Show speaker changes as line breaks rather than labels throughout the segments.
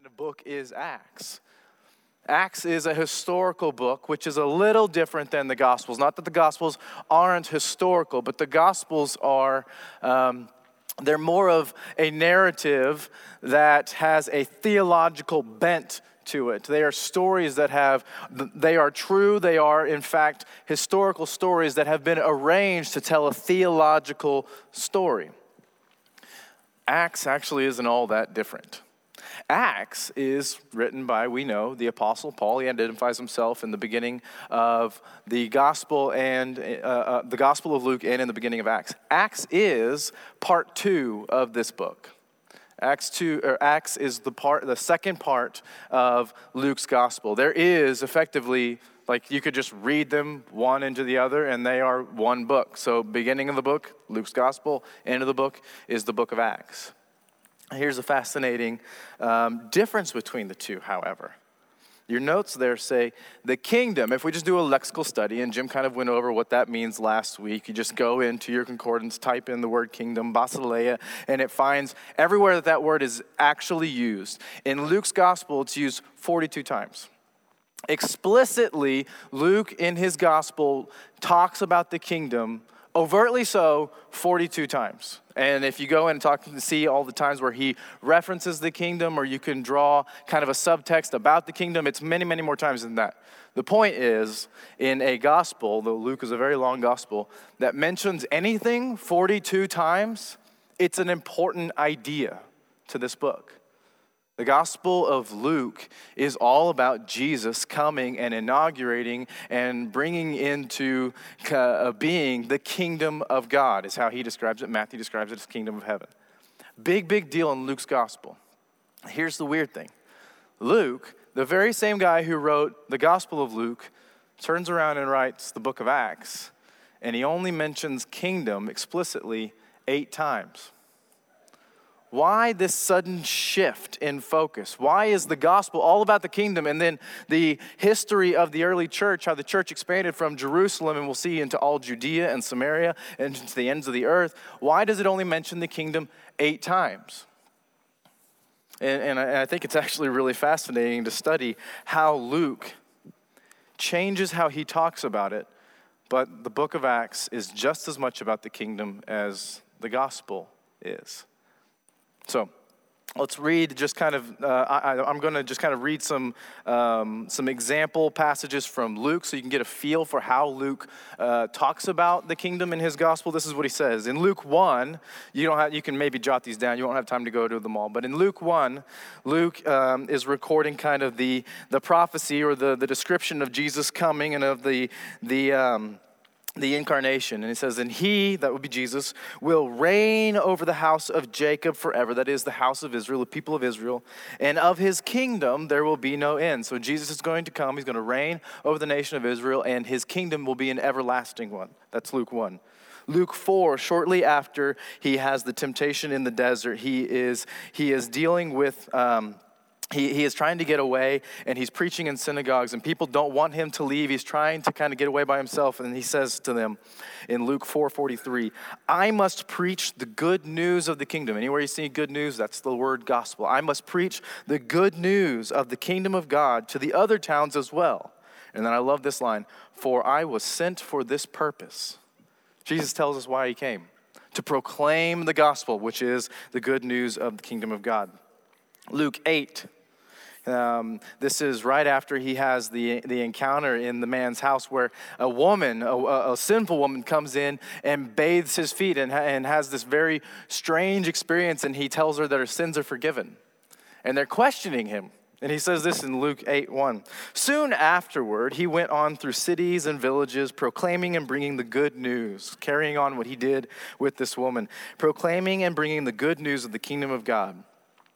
kind of book is Acts. Acts is a historical book, which is a little different than the Gospels. Not that the Gospels aren't historical, but the Gospels are. Um, they're more of a narrative that has a theological bent to it. They are stories that have, they are true, they are in fact historical stories that have been arranged to tell a theological story. Acts actually isn't all that different. Acts is written by, we know, the Apostle Paul. He identifies himself in the beginning of the Gospel and uh, uh, the Gospel of Luke and in the beginning of Acts. Acts is part two of this book. Acts 2 or Acts is the part the second part of Luke's gospel. There is effectively like you could just read them one into the other and they are one book. So beginning of the book, Luke's gospel, end of the book is the book of Acts. Here's a fascinating um, difference between the two, however. Your notes there say the kingdom. If we just do a lexical study, and Jim kind of went over what that means last week, you just go into your concordance, type in the word kingdom, basileia, and it finds everywhere that that word is actually used. In Luke's gospel, it's used 42 times. Explicitly, Luke in his gospel talks about the kingdom overtly so 42 times. And if you go and talk and see all the times where he references the kingdom, or you can draw kind of a subtext about the kingdom, it's many, many more times than that. The point is, in a gospel, though Luke is a very long gospel, that mentions anything 42 times, it's an important idea to this book. The Gospel of Luke is all about Jesus coming and inaugurating and bringing into uh, being the kingdom of God, is how he describes it. Matthew describes it as kingdom of heaven. Big, big deal in Luke's Gospel. Here's the weird thing Luke, the very same guy who wrote the Gospel of Luke, turns around and writes the book of Acts, and he only mentions kingdom explicitly eight times. Why this sudden shift in focus? Why is the gospel all about the kingdom and then the history of the early church, how the church expanded from Jerusalem and we'll see into all Judea and Samaria and to the ends of the earth? Why does it only mention the kingdom eight times? And, and I, I think it's actually really fascinating to study how Luke changes how he talks about it, but the book of Acts is just as much about the kingdom as the gospel is. So, let's read just kind of uh, I, am going to just kind of read some um, some example passages from luke so you can get a feel for how luke uh, talks about the kingdom in his gospel. This is what he says. In luke 1 you don't have you can maybe jot these down. You won't have time to go to them all. But in luke 1 luke um, is recording kind of the the prophecy or the the description of jesus coming and of the the um, the incarnation. And he says, And he, that would be Jesus, will reign over the house of Jacob forever. That is the house of Israel, the people of Israel. And of his kingdom there will be no end. So Jesus is going to come. He's going to reign over the nation of Israel, and his kingdom will be an everlasting one. That's Luke 1. Luke 4, shortly after he has the temptation in the desert, he is, he is dealing with. Um, he, he is trying to get away and he's preaching in synagogues and people don't want him to leave. He's trying to kind of get away by himself. And he says to them in luke 4.43 i must preach the good news of the kingdom. Anywhere you see good news that's the word gospel. I must preach the good news of the kingdom of god to the other towns as well. And then i love this line for i was sent for this purpose. Jesus tells us why he came to proclaim the gospel which is the good news of the kingdom of god. Luke 8 um, this is right after he has the, the encounter in the man's house where a woman, a, a sinful woman, comes in and bathes his feet and, and has this very strange experience, and he tells her that her sins are forgiven. And they're questioning him. And he says this in Luke 8 1. Soon afterward, he went on through cities and villages, proclaiming and bringing the good news, carrying on what he did with this woman, proclaiming and bringing the good news of the kingdom of God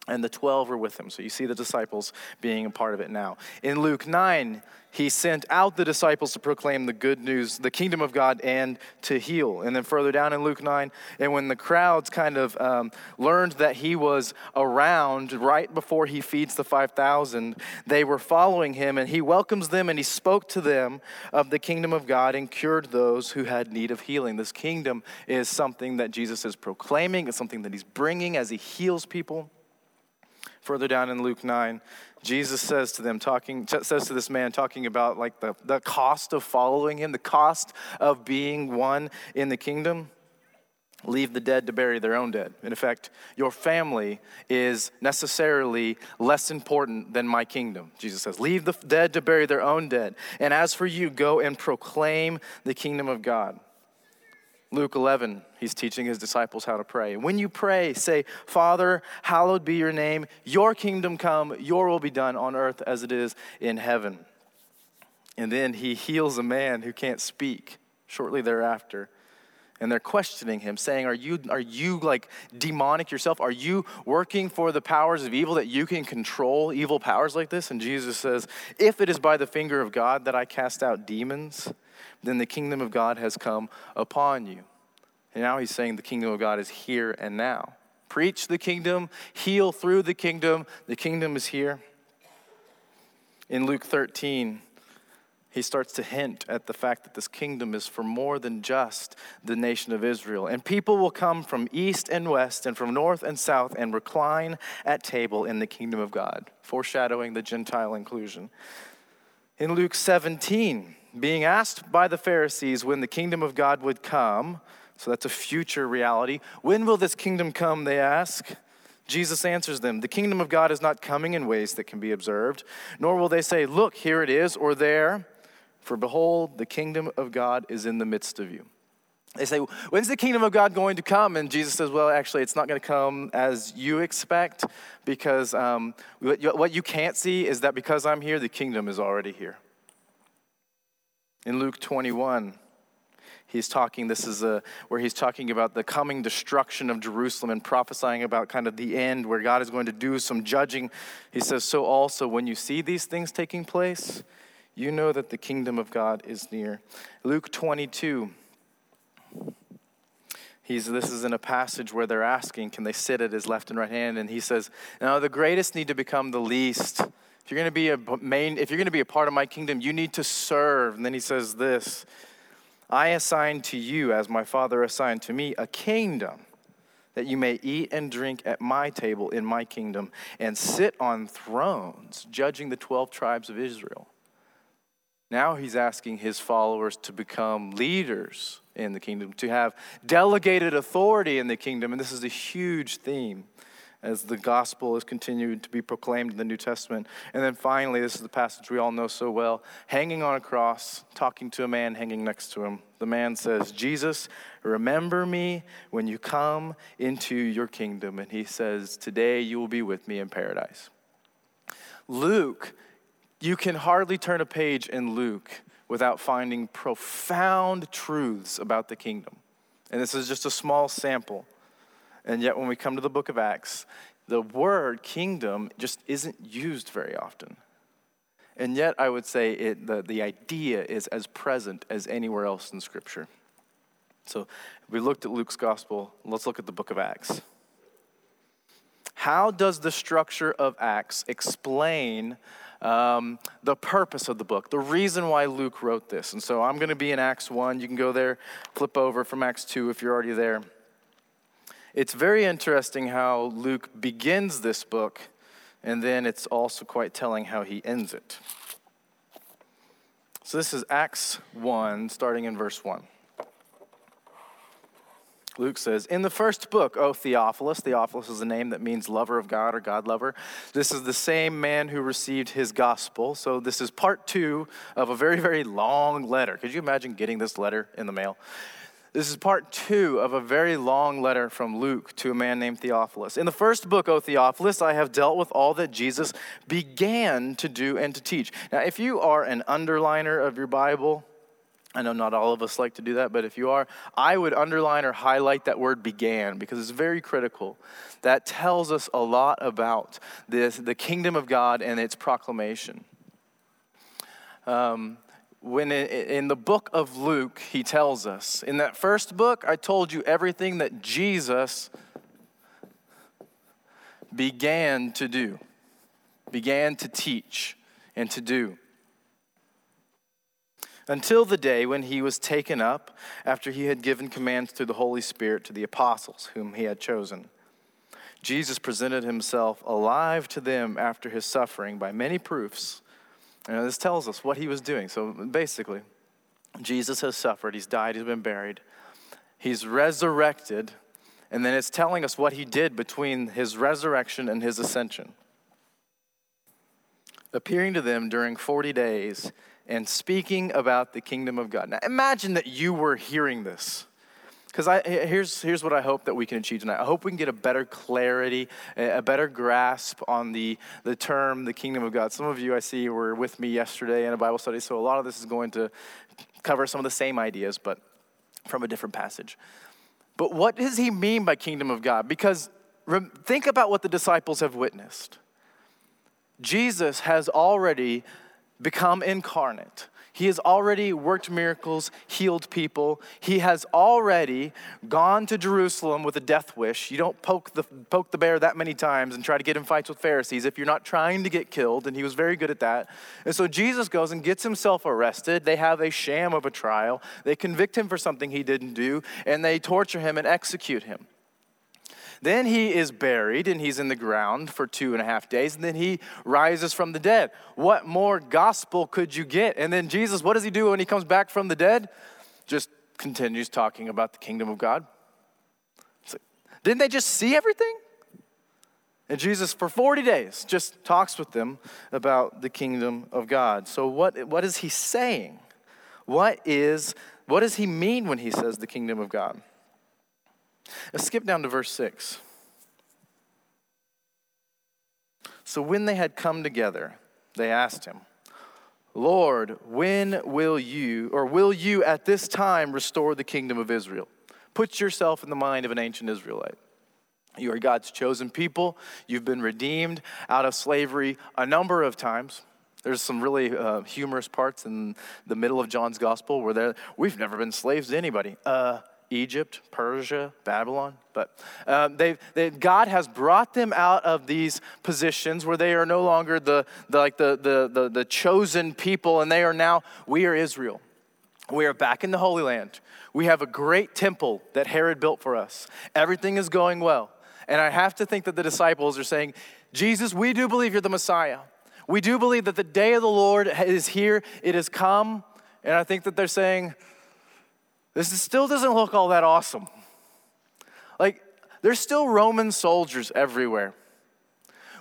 and the 12 were with him. So you see the disciples being a part of it now. In Luke 9, he sent out the disciples to proclaim the good news, the kingdom of God, and to heal. And then further down in Luke 9, and when the crowds kind of um, learned that he was around right before he feeds the 5,000, they were following him, and he welcomes them and he spoke to them of the kingdom of God and cured those who had need of healing. This kingdom is something that Jesus is proclaiming, it's something that he's bringing as he heals people. Further down in Luke 9, Jesus says to them, talking, says to this man, talking about like the, the cost of following him, the cost of being one in the kingdom. Leave the dead to bury their own dead. In effect, your family is necessarily less important than my kingdom, Jesus says. Leave the dead to bury their own dead. And as for you, go and proclaim the kingdom of God. Luke 11, he's teaching his disciples how to pray. When you pray, say, Father, hallowed be your name, your kingdom come, your will be done on earth as it is in heaven. And then he heals a man who can't speak shortly thereafter. And they're questioning him, saying, Are you, are you like demonic yourself? Are you working for the powers of evil that you can control evil powers like this? And Jesus says, If it is by the finger of God that I cast out demons, then the kingdom of God has come upon you. And now he's saying the kingdom of God is here and now. Preach the kingdom, heal through the kingdom. The kingdom is here. In Luke 13, he starts to hint at the fact that this kingdom is for more than just the nation of Israel. And people will come from east and west and from north and south and recline at table in the kingdom of God, foreshadowing the Gentile inclusion. In Luke 17, being asked by the Pharisees when the kingdom of God would come. So that's a future reality. When will this kingdom come, they ask. Jesus answers them The kingdom of God is not coming in ways that can be observed, nor will they say, Look, here it is, or there. For behold, the kingdom of God is in the midst of you. They say, When's the kingdom of God going to come? And Jesus says, Well, actually, it's not going to come as you expect, because um, what you can't see is that because I'm here, the kingdom is already here. In Luke 21, he's talking, this is a, where he's talking about the coming destruction of Jerusalem and prophesying about kind of the end where God is going to do some judging. He says, So also, when you see these things taking place, you know that the kingdom of God is near. Luke 22. He's, this is in a passage where they're asking, can they sit at his left and right hand? And he says, Now the greatest need to become the least if you're going to be a main, if you're going to be a part of my kingdom, you need to serve. And then he says this I assign to you, as my Father assigned to me, a kingdom that you may eat and drink at my table in my kingdom and sit on thrones, judging the 12 tribes of Israel. Now he's asking his followers to become leaders in the kingdom, to have delegated authority in the kingdom. And this is a huge theme as the gospel is continued to be proclaimed in the New Testament. And then finally, this is the passage we all know so well hanging on a cross, talking to a man hanging next to him. The man says, Jesus, remember me when you come into your kingdom. And he says, Today you will be with me in paradise. Luke, you can hardly turn a page in Luke without finding profound truths about the kingdom. And this is just a small sample. And yet, when we come to the book of Acts, the word kingdom just isn't used very often. And yet, I would say it, the, the idea is as present as anywhere else in Scripture. So, we looked at Luke's gospel. Let's look at the book of Acts. How does the structure of Acts explain um, the purpose of the book, the reason why Luke wrote this? And so I'm going to be in Acts 1. You can go there, flip over from Acts 2 if you're already there. It's very interesting how Luke begins this book, and then it's also quite telling how he ends it. So this is Acts 1, starting in verse 1. Luke says, In the first book, O Theophilus, Theophilus is a name that means lover of God or God lover. This is the same man who received his gospel. So this is part two of a very, very long letter. Could you imagine getting this letter in the mail? This is part two of a very long letter from Luke to a man named Theophilus. In the first book, O Theophilus, I have dealt with all that Jesus began to do and to teach. Now, if you are an underliner of your Bible, I know not all of us like to do that, but if you are, I would underline or highlight that word began because it's very critical. That tells us a lot about this, the kingdom of God and its proclamation. Um, when in the book of Luke, he tells us, in that first book, I told you everything that Jesus began to do, began to teach and to do. Until the day when he was taken up after he had given commands through the Holy Spirit to the apostles whom he had chosen. Jesus presented himself alive to them after his suffering by many proofs. And this tells us what he was doing. So basically, Jesus has suffered, he's died, he's been buried, he's resurrected, and then it's telling us what he did between his resurrection and his ascension. Appearing to them during 40 days and speaking about the kingdom of God. Now imagine that you were hearing this. Because here's, here's what I hope that we can achieve tonight. I hope we can get a better clarity, a better grasp on the, the term, the kingdom of God. Some of you I see were with me yesterday in a Bible study, so a lot of this is going to cover some of the same ideas, but from a different passage. But what does he mean by kingdom of God? Because think about what the disciples have witnessed. Jesus has already become incarnate. He has already worked miracles, healed people. He has already gone to Jerusalem with a death wish. You don't poke the, poke the bear that many times and try to get in fights with Pharisees if you're not trying to get killed, and he was very good at that. And so Jesus goes and gets himself arrested. They have a sham of a trial. They convict him for something he didn't do, and they torture him and execute him. Then he is buried and he's in the ground for two and a half days, and then he rises from the dead. What more gospel could you get? And then Jesus, what does he do when he comes back from the dead? Just continues talking about the kingdom of God. Like, didn't they just see everything? And Jesus, for 40 days, just talks with them about the kingdom of God. So, what, what is he saying? What, is, what does he mean when he says the kingdom of God? Let's skip down to verse 6. So when they had come together, they asked him, Lord, when will you, or will you at this time restore the kingdom of Israel? Put yourself in the mind of an ancient Israelite. You are God's chosen people. You've been redeemed out of slavery a number of times. There's some really uh, humorous parts in the middle of John's gospel where we've never been slaves to anybody. Uh, Egypt, Persia, Babylon. But um, they, they, God has brought them out of these positions where they are no longer the, the, like the, the, the, the chosen people, and they are now, we are Israel. We are back in the Holy Land. We have a great temple that Herod built for us. Everything is going well. And I have to think that the disciples are saying, Jesus, we do believe you're the Messiah. We do believe that the day of the Lord is here, it has come. And I think that they're saying, this still doesn't look all that awesome. Like, there's still Roman soldiers everywhere.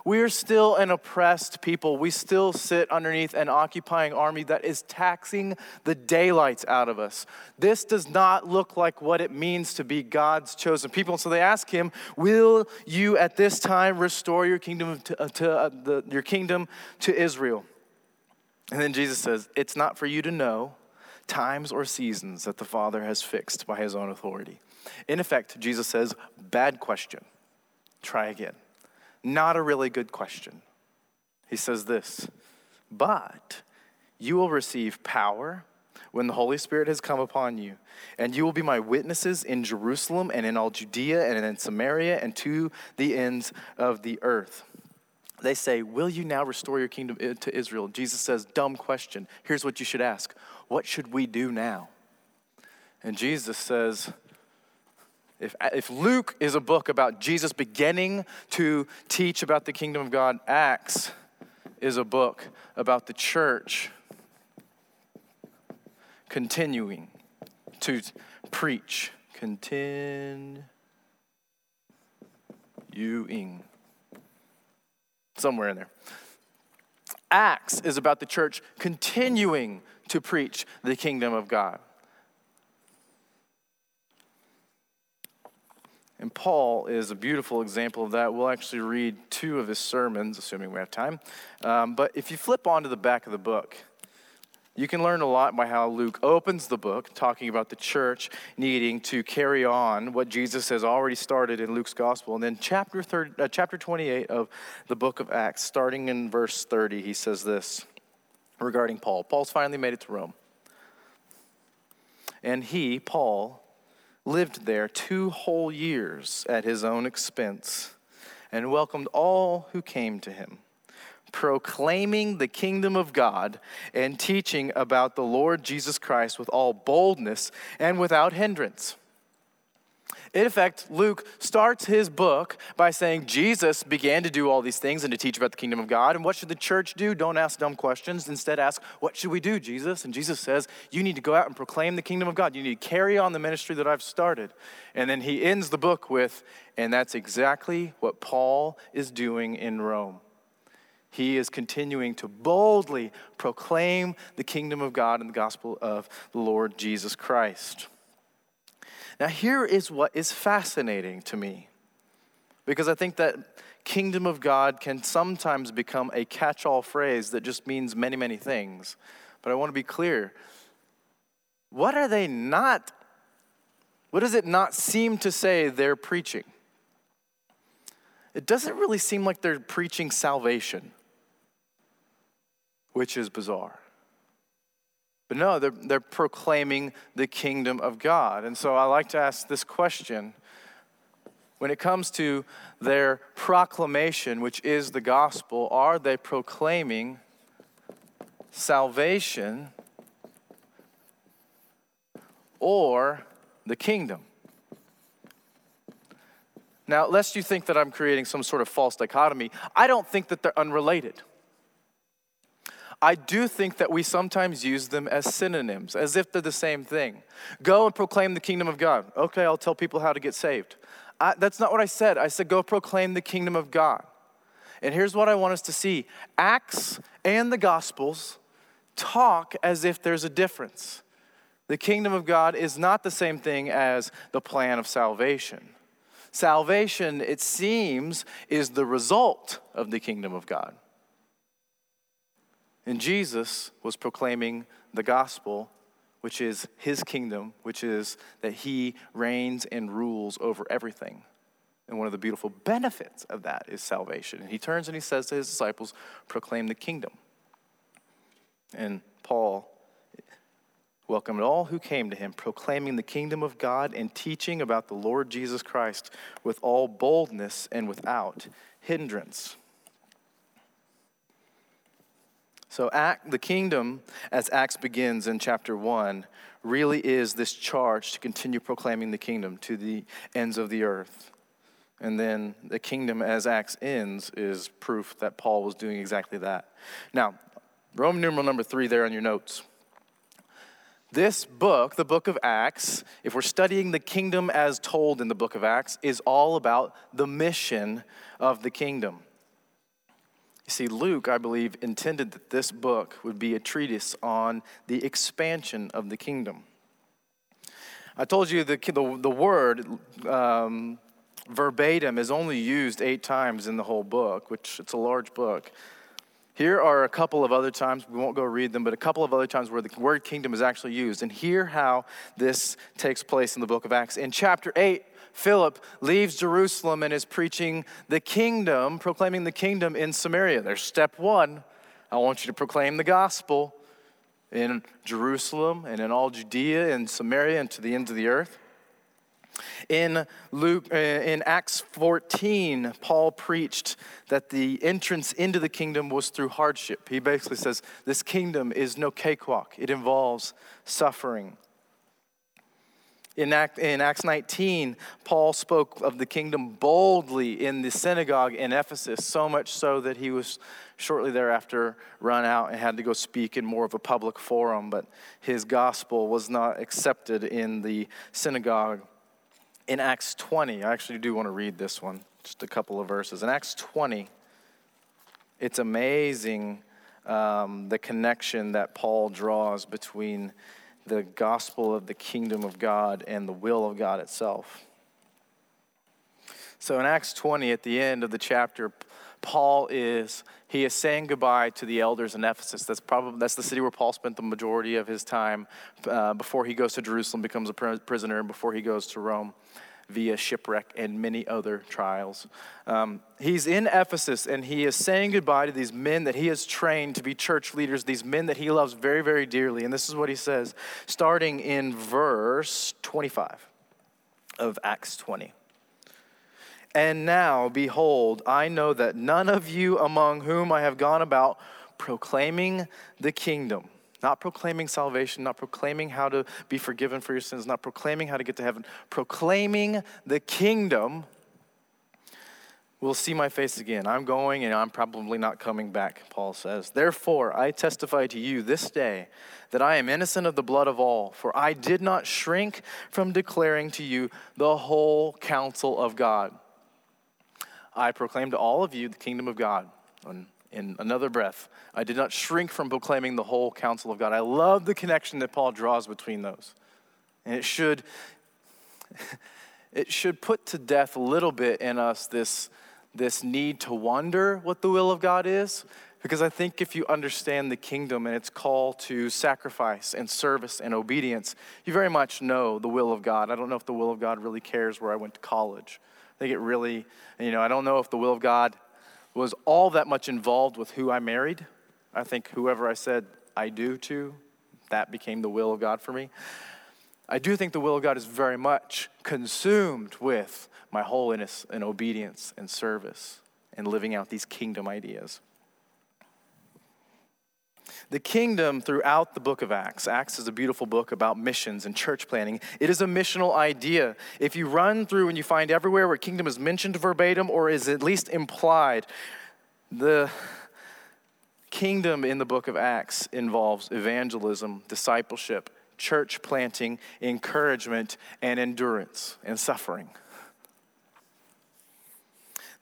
We are still an oppressed people. We still sit underneath an occupying army that is taxing the daylights out of us. This does not look like what it means to be God's chosen people. And so they ask him, "Will you at this time restore your kingdom to, uh, to uh, the, your kingdom to Israel?" And then Jesus says, "It's not for you to know times or seasons that the Father has fixed by his own authority. In effect, Jesus says, bad question. Try again. Not a really good question. He says this, but you will receive power when the Holy Spirit has come upon you, and you will be my witnesses in Jerusalem and in all Judea and in Samaria and to the ends of the earth. They say, Will you now restore your kingdom to Israel? Jesus says, Dumb question. Here's what you should ask what should we do now? And Jesus says, if, if Luke is a book about Jesus beginning to teach about the kingdom of God, Acts is a book about the church continuing to preach. Continuing. Somewhere in there. Acts is about the church continuing to preach the kingdom of God. And Paul is a beautiful example of that. We'll actually read two of his sermons, assuming we have time. Um, but if you flip onto the back of the book, you can learn a lot by how Luke opens the book, talking about the church needing to carry on what Jesus has already started in Luke's gospel. And then, chapter, 30, uh, chapter 28 of the book of Acts, starting in verse 30, he says this regarding Paul. Paul's finally made it to Rome. And he, Paul, lived there two whole years at his own expense and welcomed all who came to him, proclaiming the kingdom of God and teaching about the Lord Jesus Christ with all boldness and without hindrance. In effect, Luke starts his book by saying Jesus began to do all these things and to teach about the kingdom of God. And what should the church do? Don't ask dumb questions. Instead, ask, What should we do, Jesus? And Jesus says, You need to go out and proclaim the kingdom of God. You need to carry on the ministry that I've started. And then he ends the book with, And that's exactly what Paul is doing in Rome. He is continuing to boldly proclaim the kingdom of God and the gospel of the Lord Jesus Christ. Now, here is what is fascinating to me, because I think that kingdom of God can sometimes become a catch all phrase that just means many, many things. But I want to be clear. What are they not? What does it not seem to say they're preaching? It doesn't really seem like they're preaching salvation, which is bizarre. But no, they're, they're proclaiming the kingdom of God. And so I like to ask this question when it comes to their proclamation, which is the gospel, are they proclaiming salvation or the kingdom? Now, lest you think that I'm creating some sort of false dichotomy, I don't think that they're unrelated. I do think that we sometimes use them as synonyms, as if they're the same thing. Go and proclaim the kingdom of God. Okay, I'll tell people how to get saved. I, that's not what I said. I said, go proclaim the kingdom of God. And here's what I want us to see Acts and the Gospels talk as if there's a difference. The kingdom of God is not the same thing as the plan of salvation. Salvation, it seems, is the result of the kingdom of God. And Jesus was proclaiming the gospel, which is his kingdom, which is that he reigns and rules over everything. And one of the beautiful benefits of that is salvation. And he turns and he says to his disciples, proclaim the kingdom. And Paul welcomed all who came to him, proclaiming the kingdom of God and teaching about the Lord Jesus Christ with all boldness and without hindrance. So, act, the kingdom, as Acts begins in chapter 1, really is this charge to continue proclaiming the kingdom to the ends of the earth. And then the kingdom, as Acts ends, is proof that Paul was doing exactly that. Now, Roman numeral number three there on your notes. This book, the book of Acts, if we're studying the kingdom as told in the book of Acts, is all about the mission of the kingdom. See, Luke, I believe, intended that this book would be a treatise on the expansion of the kingdom. I told you the, the, the word um, verbatim is only used eight times in the whole book, which it's a large book. Here are a couple of other times, we won't go read them, but a couple of other times where the word kingdom is actually used. And hear how this takes place in the book of Acts. In chapter 8, Philip leaves Jerusalem and is preaching the kingdom, proclaiming the kingdom in Samaria. There's step one. I want you to proclaim the gospel in Jerusalem and in all Judea and Samaria and to the ends of the earth. In Luke uh, in Acts 14, Paul preached that the entrance into the kingdom was through hardship. He basically says this kingdom is no cakewalk. It involves suffering. In, Act, in Acts 19, Paul spoke of the kingdom boldly in the synagogue in Ephesus, so much so that he was shortly thereafter run out and had to go speak in more of a public forum, but his gospel was not accepted in the synagogue. In Acts 20, I actually do want to read this one, just a couple of verses. In Acts 20, it's amazing um, the connection that Paul draws between the gospel of the kingdom of God and the will of God itself. So in Acts 20, at the end of the chapter, Paul is he is saying goodbye to the elders in Ephesus. That's probably that's the city where Paul spent the majority of his time uh, before he goes to Jerusalem, becomes a prisoner, and before he goes to Rome via shipwreck and many other trials. Um, he's in Ephesus and he is saying goodbye to these men that he has trained to be church leaders, these men that he loves very, very dearly. And this is what he says, starting in verse 25 of Acts 20. And now, behold, I know that none of you among whom I have gone about proclaiming the kingdom Not proclaiming salvation, not proclaiming how to be forgiven for your sins, not proclaiming how to get to heaven, proclaiming the kingdom will see my face again. I'm going and I'm probably not coming back, Paul says. Therefore, I testify to you this day that I am innocent of the blood of all, for I did not shrink from declaring to you the whole counsel of God. I proclaim to all of you the kingdom of God. And in another breath, I did not shrink from proclaiming the whole counsel of God. I love the connection that Paul draws between those. And it should it should put to death a little bit in us this this need to wonder what the will of God is. Because I think if you understand the kingdom and its call to sacrifice and service and obedience, you very much know the will of God. I don't know if the will of God really cares where I went to college. I think it really, you know, I don't know if the will of God was all that much involved with who I married. I think whoever I said I do to, that became the will of God for me. I do think the will of God is very much consumed with my holiness and obedience and service and living out these kingdom ideas. The kingdom throughout the book of Acts. Acts is a beautiful book about missions and church planning. It is a missional idea. If you run through and you find everywhere where kingdom is mentioned verbatim or is at least implied, the kingdom in the book of Acts involves evangelism, discipleship, church planting, encouragement, and endurance and suffering.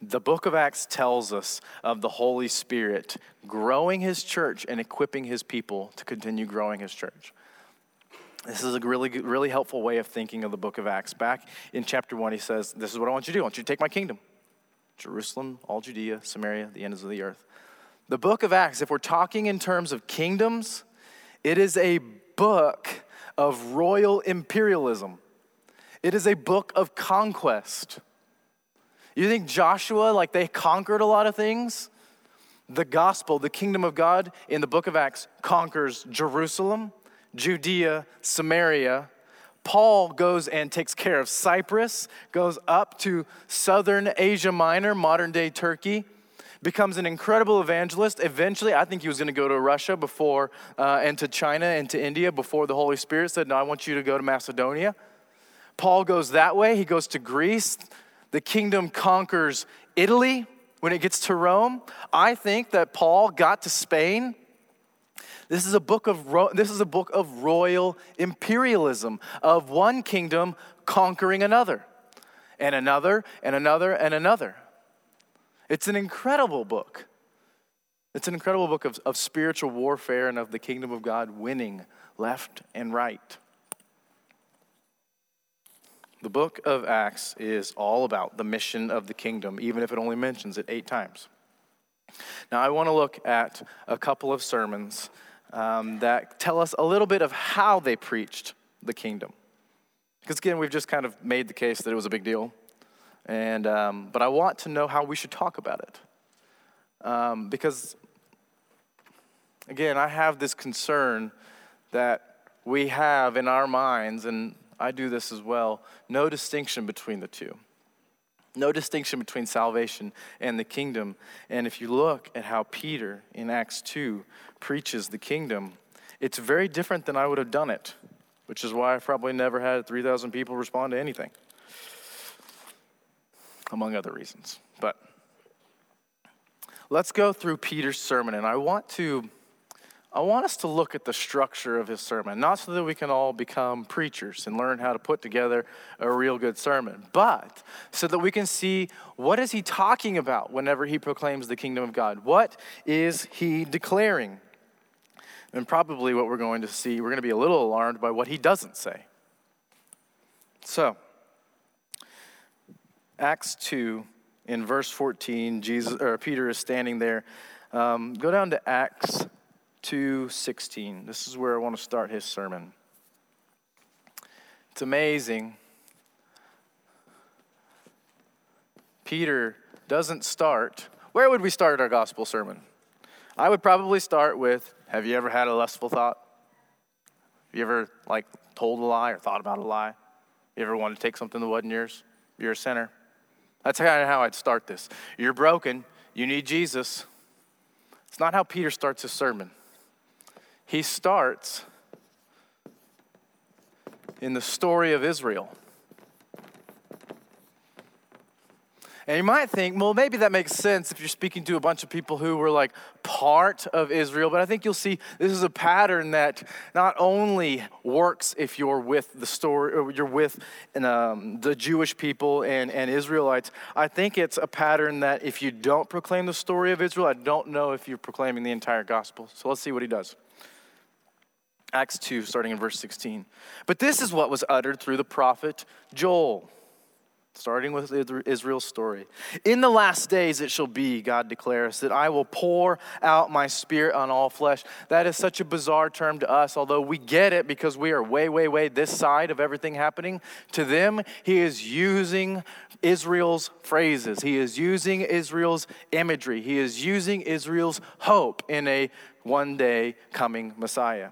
The book of Acts tells us of the Holy Spirit growing his church and equipping his people to continue growing his church. This is a really, really helpful way of thinking of the book of Acts. Back in chapter 1, he says, This is what I want you to do. I want you to take my kingdom Jerusalem, all Judea, Samaria, the ends of the earth. The book of Acts, if we're talking in terms of kingdoms, it is a book of royal imperialism, it is a book of conquest. You think Joshua, like they conquered a lot of things? The gospel, the kingdom of God in the book of Acts conquers Jerusalem, Judea, Samaria. Paul goes and takes care of Cyprus, goes up to southern Asia Minor, modern day Turkey, becomes an incredible evangelist. Eventually, I think he was going to go to Russia before, uh, and to China and to India before the Holy Spirit said, No, I want you to go to Macedonia. Paul goes that way. He goes to Greece, the kingdom conquers Italy when it gets to Rome. I think that Paul got to Spain. This is a book of this is a book of royal imperialism of one kingdom conquering another and another and another and another. It's an incredible book. It's an incredible book of, of spiritual warfare and of the kingdom of God winning left and right. The book of Acts is all about the mission of the kingdom, even if it only mentions it eight times. Now, I want to look at a couple of sermons um, that tell us a little bit of how they preached the kingdom. Because again, we've just kind of made the case that it was a big deal. And, um, but I want to know how we should talk about it. Um, because, again, I have this concern that we have in our minds, and I do this as well. No distinction between the two. No distinction between salvation and the kingdom. And if you look at how Peter in Acts 2 preaches the kingdom, it's very different than I would have done it, which is why I probably never had 3,000 people respond to anything, among other reasons. But let's go through Peter's sermon, and I want to I want us to look at the structure of his sermon, not so that we can all become preachers and learn how to put together a real good sermon, but so that we can see what is he talking about whenever he proclaims the kingdom of God? What is he declaring? And probably what we're going to see, we're going to be a little alarmed by what he doesn't say. So, Acts 2 in verse 14, Jesus or Peter is standing there. Um, go down to Acts 2:16. This is where I want to start his sermon. It's amazing. Peter doesn't start. Where would we start our gospel sermon? I would probably start with Have you ever had a lustful thought? Have you ever like told a lie or thought about a lie? You ever wanted to take something that wasn't yours? You're a sinner. That's kind of how I'd start this. You're broken. You need Jesus. It's not how Peter starts his sermon he starts in the story of Israel. And you might think, well, maybe that makes sense if you're speaking to a bunch of people who were like part of Israel. But I think you'll see this is a pattern that not only works if you're with the story, or you're with um, the Jewish people and, and Israelites. I think it's a pattern that if you don't proclaim the story of Israel, I don't know if you're proclaiming the entire gospel. So let's see what he does. Acts 2, starting in verse 16. But this is what was uttered through the prophet Joel starting with Israel's story. In the last days it shall be, God declares, that I will pour out my spirit on all flesh. That is such a bizarre term to us, although we get it because we are way, way, way this side of everything happening. To them, he is using Israel's phrases, he is using Israel's imagery, he is using Israel's hope in a one day coming Messiah.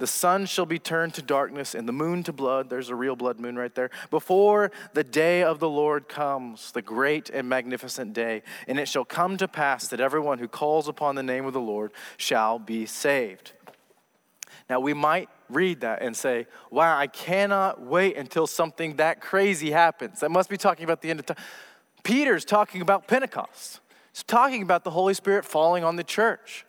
The sun shall be turned to darkness and the moon to blood. There's a real blood moon right there. Before the day of the Lord comes, the great and magnificent day. And it shall come to pass that everyone who calls upon the name of the Lord shall be saved. Now, we might read that and say, wow, I cannot wait until something that crazy happens. That must be talking about the end of time. Peter's talking about Pentecost. He's talking about the Holy Spirit falling on the church.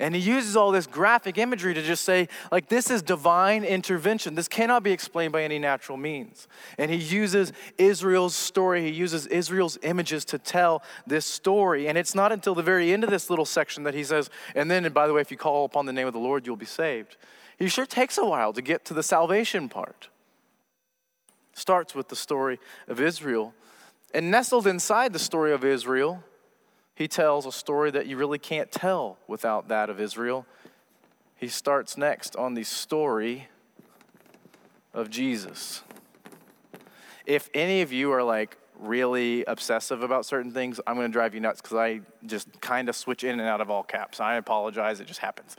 And he uses all this graphic imagery to just say, like, this is divine intervention. This cannot be explained by any natural means. And he uses Israel's story, he uses Israel's images to tell this story. And it's not until the very end of this little section that he says, and then, and by the way, if you call upon the name of the Lord, you'll be saved. He sure takes a while to get to the salvation part. Starts with the story of Israel. And nestled inside the story of Israel he tells a story that you really can't tell without that of Israel. He starts next on the story of Jesus. If any of you are like really obsessive about certain things, I'm going to drive you nuts because I just kind of switch in and out of all caps. I apologize, it just happens.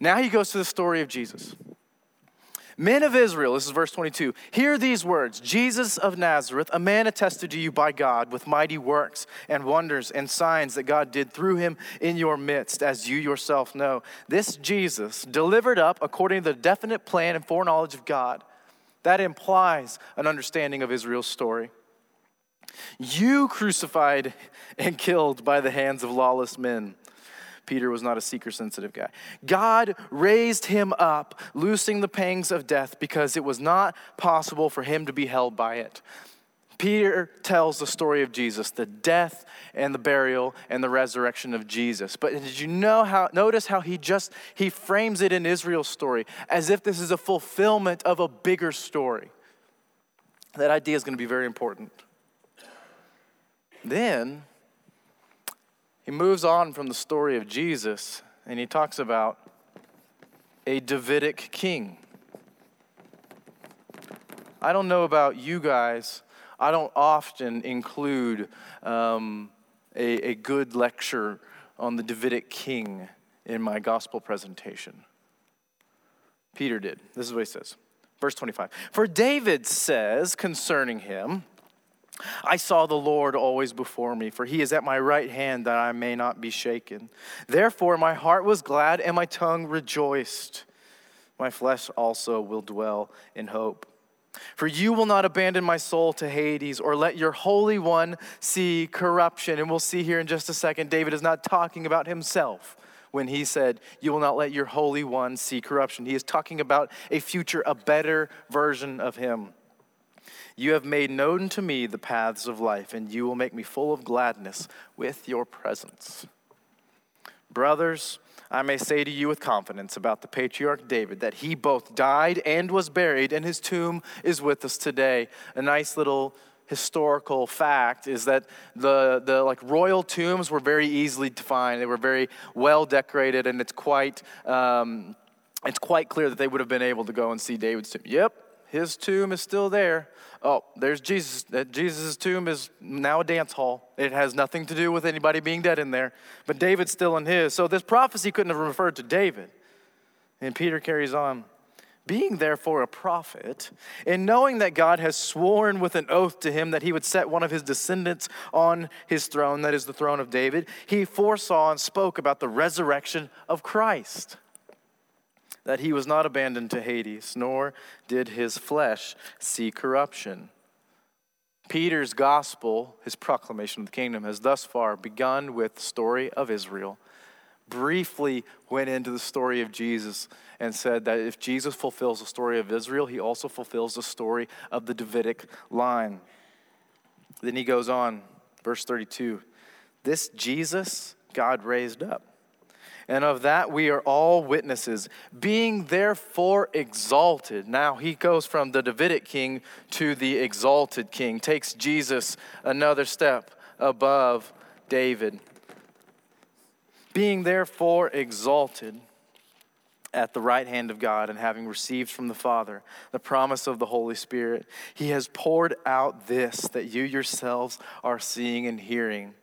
Now he goes to the story of Jesus. Men of Israel, this is verse 22, hear these words Jesus of Nazareth, a man attested to you by God with mighty works and wonders and signs that God did through him in your midst, as you yourself know. This Jesus, delivered up according to the definite plan and foreknowledge of God, that implies an understanding of Israel's story. You crucified and killed by the hands of lawless men Peter was not a seeker sensitive guy. God raised him up, loosing the pangs of death because it was not possible for him to be held by it. Peter tells the story of Jesus, the death and the burial and the resurrection of Jesus. But did you know how notice how he just he frames it in Israel's story as if this is a fulfillment of a bigger story. That idea is going to be very important. Then he moves on from the story of Jesus and he talks about a Davidic king. I don't know about you guys, I don't often include um, a, a good lecture on the Davidic king in my gospel presentation. Peter did. This is what he says. Verse 25. For David says concerning him, I saw the Lord always before me, for he is at my right hand that I may not be shaken. Therefore, my heart was glad and my tongue rejoiced. My flesh also will dwell in hope. For you will not abandon my soul to Hades or let your Holy One see corruption. And we'll see here in just a second, David is not talking about himself when he said, You will not let your Holy One see corruption. He is talking about a future, a better version of him. You have made known to me the paths of life, and you will make me full of gladness with your presence. Brothers, I may say to you with confidence about the patriarch David that he both died and was buried, and his tomb is with us today. A nice little historical fact is that the, the like royal tombs were very easily to find. They were very well decorated, and it's quite, um, it's quite clear that they would have been able to go and see David's tomb. Yep, His tomb is still there. Oh, there's Jesus. Uh, Jesus' tomb is now a dance hall. It has nothing to do with anybody being dead in there, but David's still in his. So this prophecy couldn't have referred to David. And Peter carries on. Being therefore a prophet, and knowing that God has sworn with an oath to him that he would set one of his descendants on his throne, that is the throne of David, he foresaw and spoke about the resurrection of Christ that he was not abandoned to Hades, nor did his flesh see corruption. Peter's gospel, his proclamation of the kingdom, has thus far begun with the story of Israel, briefly went into the story of Jesus, and said that if Jesus fulfills the story of Israel, he also fulfills the story of the Davidic line. Then he goes on, verse 32 This Jesus God raised up and of that we are all witnesses, being therefore exalted. Now he goes from the Davidic king to the exalted king, takes Jesus another step above David. Being therefore exalted at the right hand of God and having received from the Father the promise of the Holy Spirit, he has poured out this that you yourselves are seeing and hearing.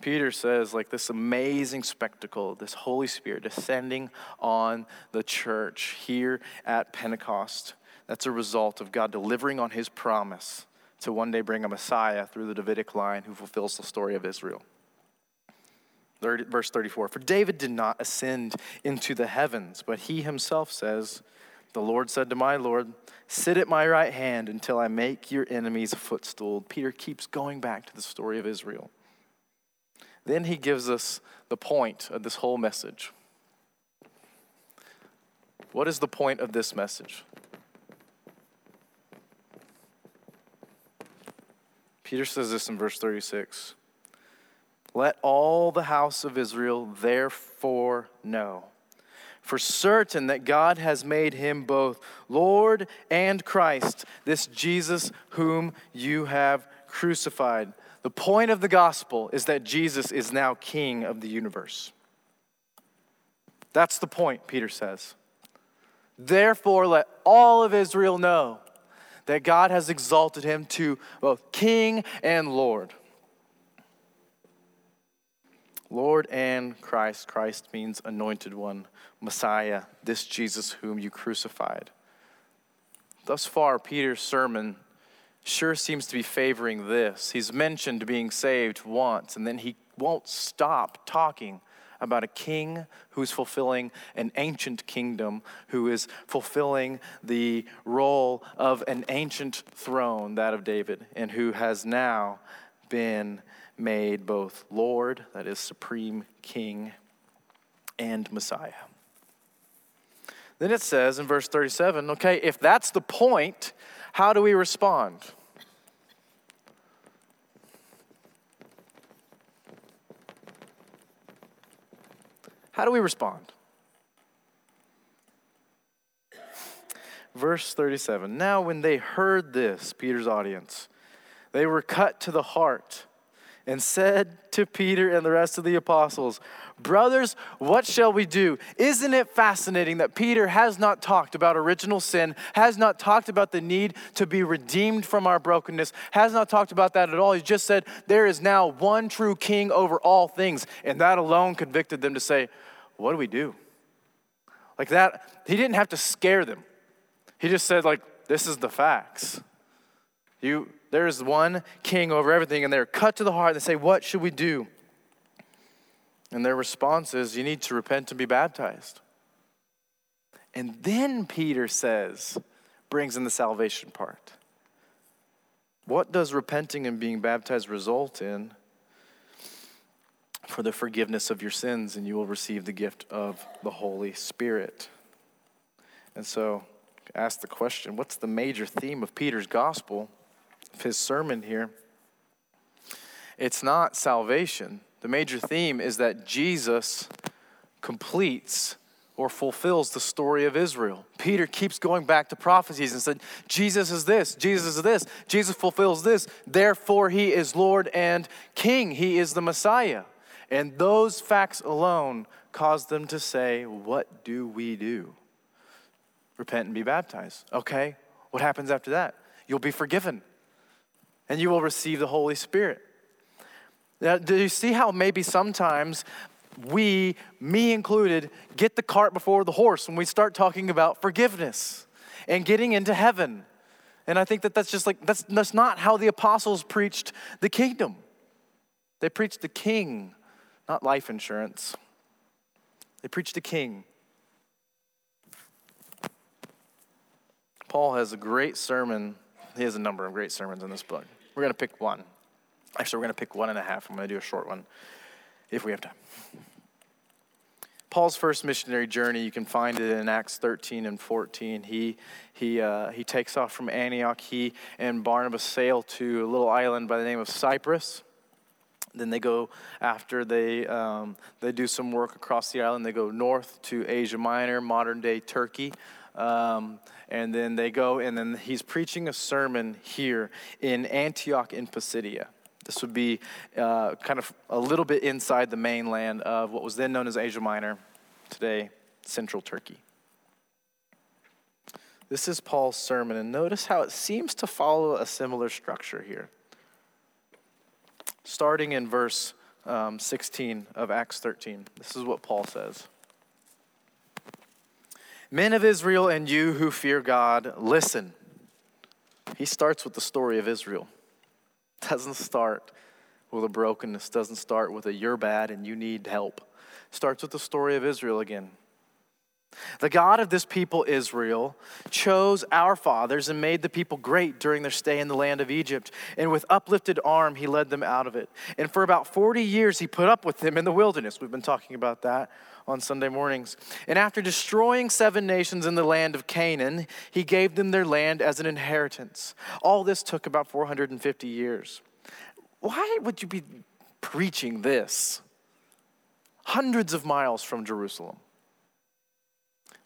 Peter says, like this amazing spectacle, this Holy Spirit descending on the church here at Pentecost. That's a result of God delivering on his promise to one day bring a Messiah through the Davidic line who fulfills the story of Israel. 30, verse 34 For David did not ascend into the heavens, but he himself says, The Lord said to my Lord, Sit at my right hand until I make your enemies a footstool. Peter keeps going back to the story of Israel. Then he gives us the point of this whole message. What is the point of this message? Peter says this in verse 36 Let all the house of Israel therefore know for certain that God has made him both Lord and Christ, this Jesus whom you have crucified. The point of the gospel is that Jesus is now king of the universe. That's the point, Peter says. Therefore, let all of Israel know that God has exalted him to both king and Lord. Lord and Christ. Christ means anointed one, Messiah, this Jesus whom you crucified. Thus far, Peter's sermon sure seems to be favoring this. He's mentioned being saved once, and then he won't stop talking about a king who's fulfilling an ancient kingdom, who is fulfilling the role of an ancient throne, that of David, and who has now been made both Lord, that is, supreme king, and Messiah. Then it says in verse 37 okay, if that's the point, how do we respond? How do we respond? Verse 37 Now, when they heard this, Peter's audience, they were cut to the heart and said to Peter and the rest of the apostles, Brothers, what shall we do? Isn't it fascinating that Peter has not talked about original sin, has not talked about the need to be redeemed from our brokenness, has not talked about that at all. He just said, There is now one true king over all things. And that alone convicted them to say, what do we do? Like that, he didn't have to scare them. He just said, like, this is the facts. You, there's one king over everything, and they're cut to the heart. They say, What should we do? And their response is, You need to repent and be baptized. And then Peter says, brings in the salvation part. What does repenting and being baptized result in? for the forgiveness of your sins, and you will receive the gift of the Holy Spirit. And so, ask the question what's the major theme of Peter's gospel, of his sermon here? It's not salvation. The major theme is that Jesus completes or fulfills the story of Israel. Peter keeps going back to prophecies and said, Jesus is this, Jesus is this, Jesus fulfills this, therefore he is Lord and King, he is the Messiah. And those facts alone caused them to say, What do we do? repent and be baptized. Okay, what happens after that? You'll be forgiven and you will receive the Holy Spirit. Now, do you see how maybe sometimes we, me included, get the cart before the horse when we start talking about forgiveness and getting into heaven? And I think that that's just like, that's, that's not how the apostles preached the kingdom. They preached the king, not life insurance. They preached the king. Paul has a great sermon. He has a number of great sermons in this book. We're going to pick one. Actually, we're going to pick one and a half. I'm going to do a short one if we have time. Paul's first missionary journey, you can find it in Acts 13 and 14. He, he, uh, he takes off from Antioch. He and Barnabas sail to a little island by the name of Cyprus. Then they go after they, um, they do some work across the island. They go north to Asia Minor, modern day Turkey. Um, and then they go, and then he's preaching a sermon here in Antioch in Pisidia. This would be uh, kind of a little bit inside the mainland of what was then known as Asia Minor, today central Turkey. This is Paul's sermon, and notice how it seems to follow a similar structure here. Starting in verse um, 16 of Acts 13, this is what Paul says. Men of Israel and you who fear God, listen. He starts with the story of Israel. Doesn't start with a brokenness, doesn't start with a you're bad and you need help. Starts with the story of Israel again. The God of this people, Israel, chose our fathers and made the people great during their stay in the land of Egypt. And with uplifted arm, he led them out of it. And for about 40 years, he put up with them in the wilderness. We've been talking about that on Sunday mornings. And after destroying seven nations in the land of Canaan, he gave them their land as an inheritance. All this took about 450 years. Why would you be preaching this? Hundreds of miles from Jerusalem.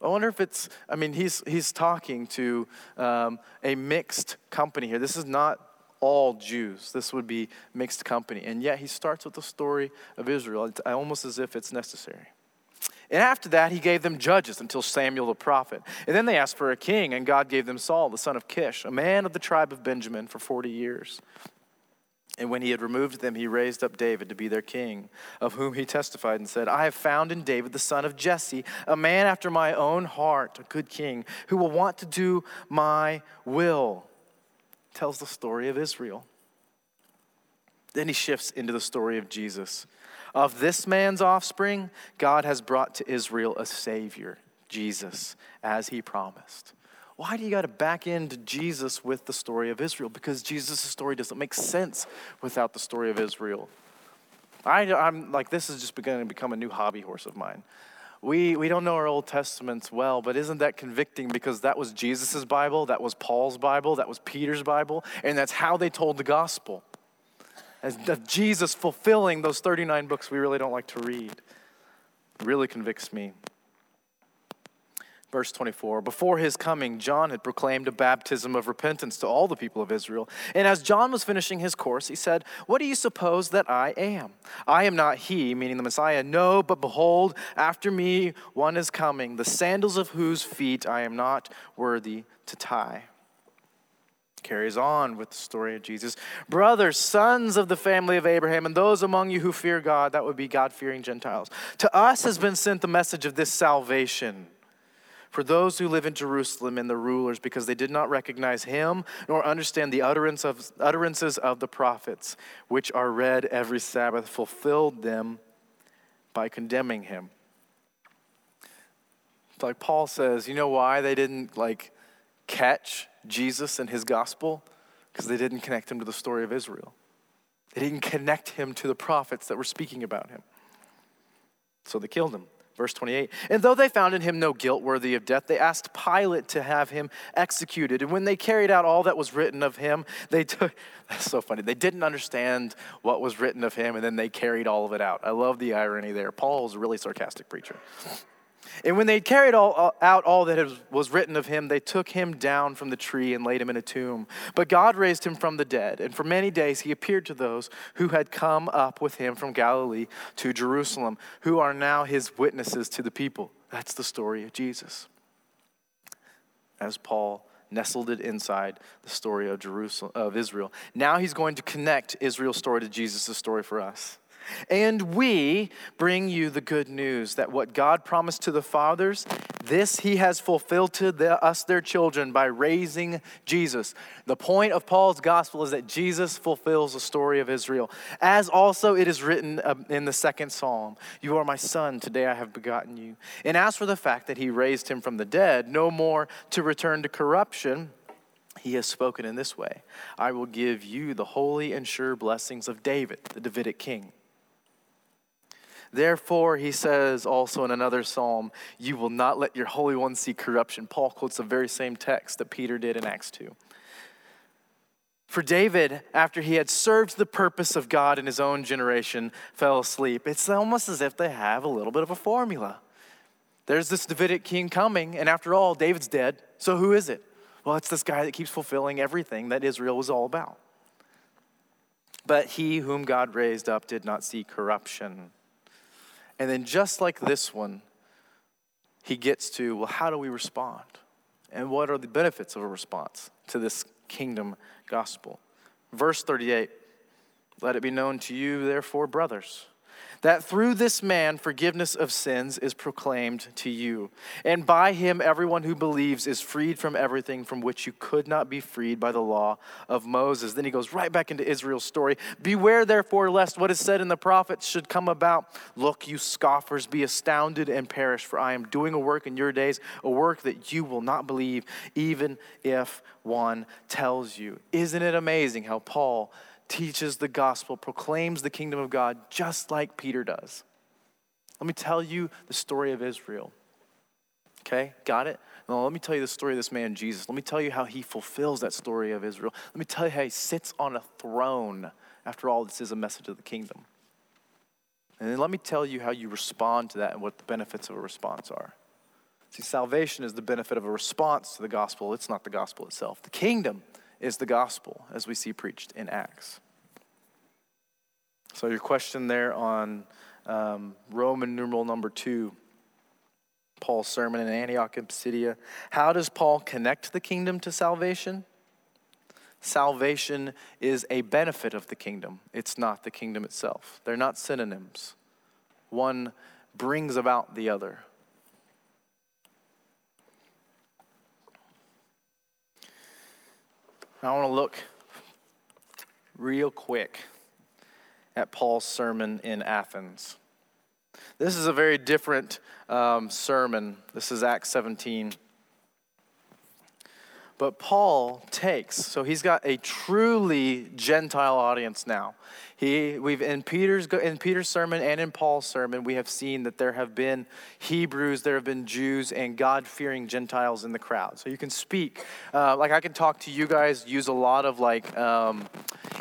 I wonder if it's, I mean, he's, he's talking to um, a mixed company here. This is not all Jews. This would be mixed company. And yet he starts with the story of Israel, it's almost as if it's necessary. And after that, he gave them judges until Samuel the prophet. And then they asked for a king, and God gave them Saul, the son of Kish, a man of the tribe of Benjamin, for 40 years. And when he had removed them, he raised up David to be their king, of whom he testified and said, I have found in David the son of Jesse, a man after my own heart, a good king, who will want to do my will. Tells the story of Israel. Then he shifts into the story of Jesus. Of this man's offspring, God has brought to Israel a Savior, Jesus, as he promised. Why do you got to back into Jesus with the story of Israel? Because Jesus' story doesn't make sense without the story of Israel. I, am like, this is just beginning to become a new hobby horse of mine. We, we don't know our Old Testaments well, but isn't that convicting because that was Jesus' Bible, that was Paul's Bible, that was Peter's Bible, and that's how they told the gospel as of Jesus fulfilling those 39 books we really don't like to read. Really convicts me. Verse 24 Before his coming, John had proclaimed a baptism of repentance to all the people of Israel. And as John was finishing his course, he said, What do you suppose that I am? I am not he, meaning the Messiah. No, but behold, after me one is coming, the sandals of whose feet I am not worthy to tie carries on with the story of Jesus. Brothers, sons of the family of Abraham, and those among you who fear God, that would be God fearing Gentiles. To us has been sent the message of this salvation for those who live in Jerusalem and the rulers, because they did not recognize him nor understand the utterance of, utterances of the prophets, which are read every Sabbath, fulfilled them by condemning him. It's like Paul says, you know why they didn't like catch Jesus and his gospel? Because they didn't connect him to the story of Israel. They didn't connect him to the prophets that were speaking about him. So they killed him. Verse 28 And though they found in him no guilt worthy of death, they asked Pilate to have him executed. And when they carried out all that was written of him, they took, that's so funny, they didn't understand what was written of him, and then they carried all of it out. I love the irony there. Paul's a really sarcastic preacher. And when they had carried all, uh, out all that was written of him, they took him down from the tree and laid him in a tomb. But God raised him from the dead, and for many days he appeared to those who had come up with him from Galilee to Jerusalem, who are now his witnesses to the people. That's the story of Jesus. as Paul nestled it inside the story of Jerusalem of Israel. Now he's going to connect Israel's story to Jesus' story for us. And we bring you the good news that what God promised to the fathers, this he has fulfilled to the, us, their children, by raising Jesus. The point of Paul's gospel is that Jesus fulfills the story of Israel, as also it is written um, in the second psalm You are my son, today I have begotten you. And as for the fact that he raised him from the dead, no more to return to corruption, he has spoken in this way I will give you the holy and sure blessings of David, the Davidic king. Therefore, he says also in another psalm, You will not let your Holy One see corruption. Paul quotes the very same text that Peter did in Acts 2. For David, after he had served the purpose of God in his own generation, fell asleep. It's almost as if they have a little bit of a formula. There's this Davidic king coming, and after all, David's dead. So who is it? Well, it's this guy that keeps fulfilling everything that Israel was all about. But he whom God raised up did not see corruption. And then, just like this one, he gets to, well, how do we respond? And what are the benefits of a response to this kingdom gospel? Verse 38 Let it be known to you, therefore, brothers that through this man forgiveness of sins is proclaimed to you. And by him, everyone who believes is freed from everything from which you could not be freed by the law of Moses. Then he goes right back into Israel's story. Beware, therefore, lest what is said in the prophets should come about. Look, you scoffers, be astounded and perish, for I am doing a work in your days, a work that you will not believe, even if one tells you. Isn't it amazing how Paul? Teaches the gospel, proclaims the kingdom of God, just like Peter does. Let me tell you the story of Israel. Okay, got it? Now, let me tell you the story of this man, Jesus. Let me tell you how he fulfills that story of Israel. Let me tell you how he sits on a throne. After all, this is a message of the kingdom. And then let me tell you how you respond to that and what the benefits of a response are. See, salvation is the benefit of a response to the gospel, it's not the gospel itself. The kingdom is the gospel, as we see preached in Acts. So, your question there on um, Roman numeral number two, Paul's sermon in Antioch and Pisidia. How does Paul connect the kingdom to salvation? Salvation is a benefit of the kingdom, it's not the kingdom itself. They're not synonyms. One brings about the other. I want to look real quick at Paul's sermon in Athens. This is a very different um, sermon. This is Acts 17. But Paul takes, so he's got a truly Gentile audience now. He, we've in Peter's in Peter's sermon and in Paul's sermon, we have seen that there have been Hebrews, there have been Jews, and God-fearing Gentiles in the crowd. So you can speak, uh, like I can talk to you guys, use a lot of like um,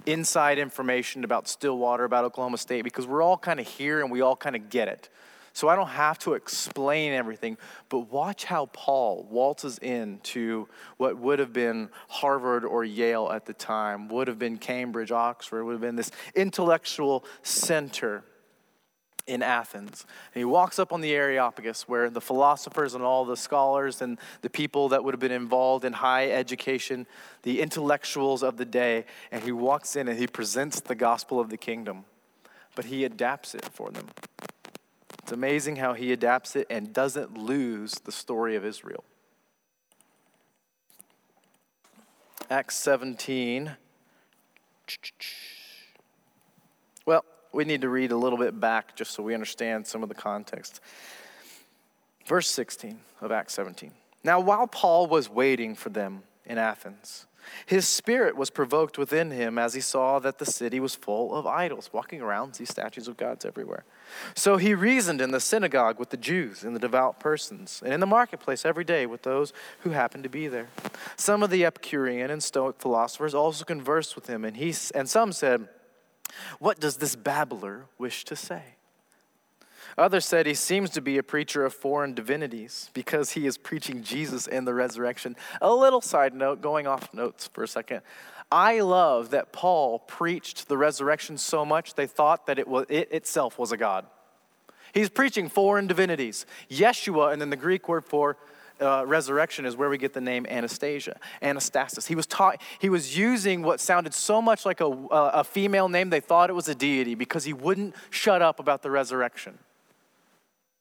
inside information about Stillwater, about Oklahoma State, because we're all kind of here and we all kind of get it. So I don't have to explain everything, but watch how Paul waltzes into what would have been Harvard or Yale at the time, would have been Cambridge, Oxford, would have been this intellectual center in Athens. And he walks up on the Areopagus where the philosophers and all the scholars and the people that would have been involved in high education, the intellectuals of the day, and he walks in and he presents the gospel of the kingdom, but he adapts it for them. It's amazing how he adapts it and doesn't lose the story of Israel. Acts 17. Well, we need to read a little bit back just so we understand some of the context. Verse 16 of Acts 17. Now, while Paul was waiting for them in Athens, his spirit was provoked within him as he saw that the city was full of idols. Walking around, see statues of gods everywhere. So he reasoned in the synagogue with the Jews and the devout persons, and in the marketplace every day with those who happened to be there. Some of the Epicurean and Stoic philosophers also conversed with him, and, he, and some said, What does this babbler wish to say? Others said he seems to be a preacher of foreign divinities because he is preaching Jesus and the resurrection. A little side note, going off notes for a second. I love that Paul preached the resurrection so much they thought that it, was, it itself was a God. He's preaching foreign divinities. Yeshua, and then the Greek word for uh, resurrection is where we get the name Anastasia, Anastasis. He was taught, he was using what sounded so much like a, a female name, they thought it was a deity because he wouldn't shut up about the resurrection.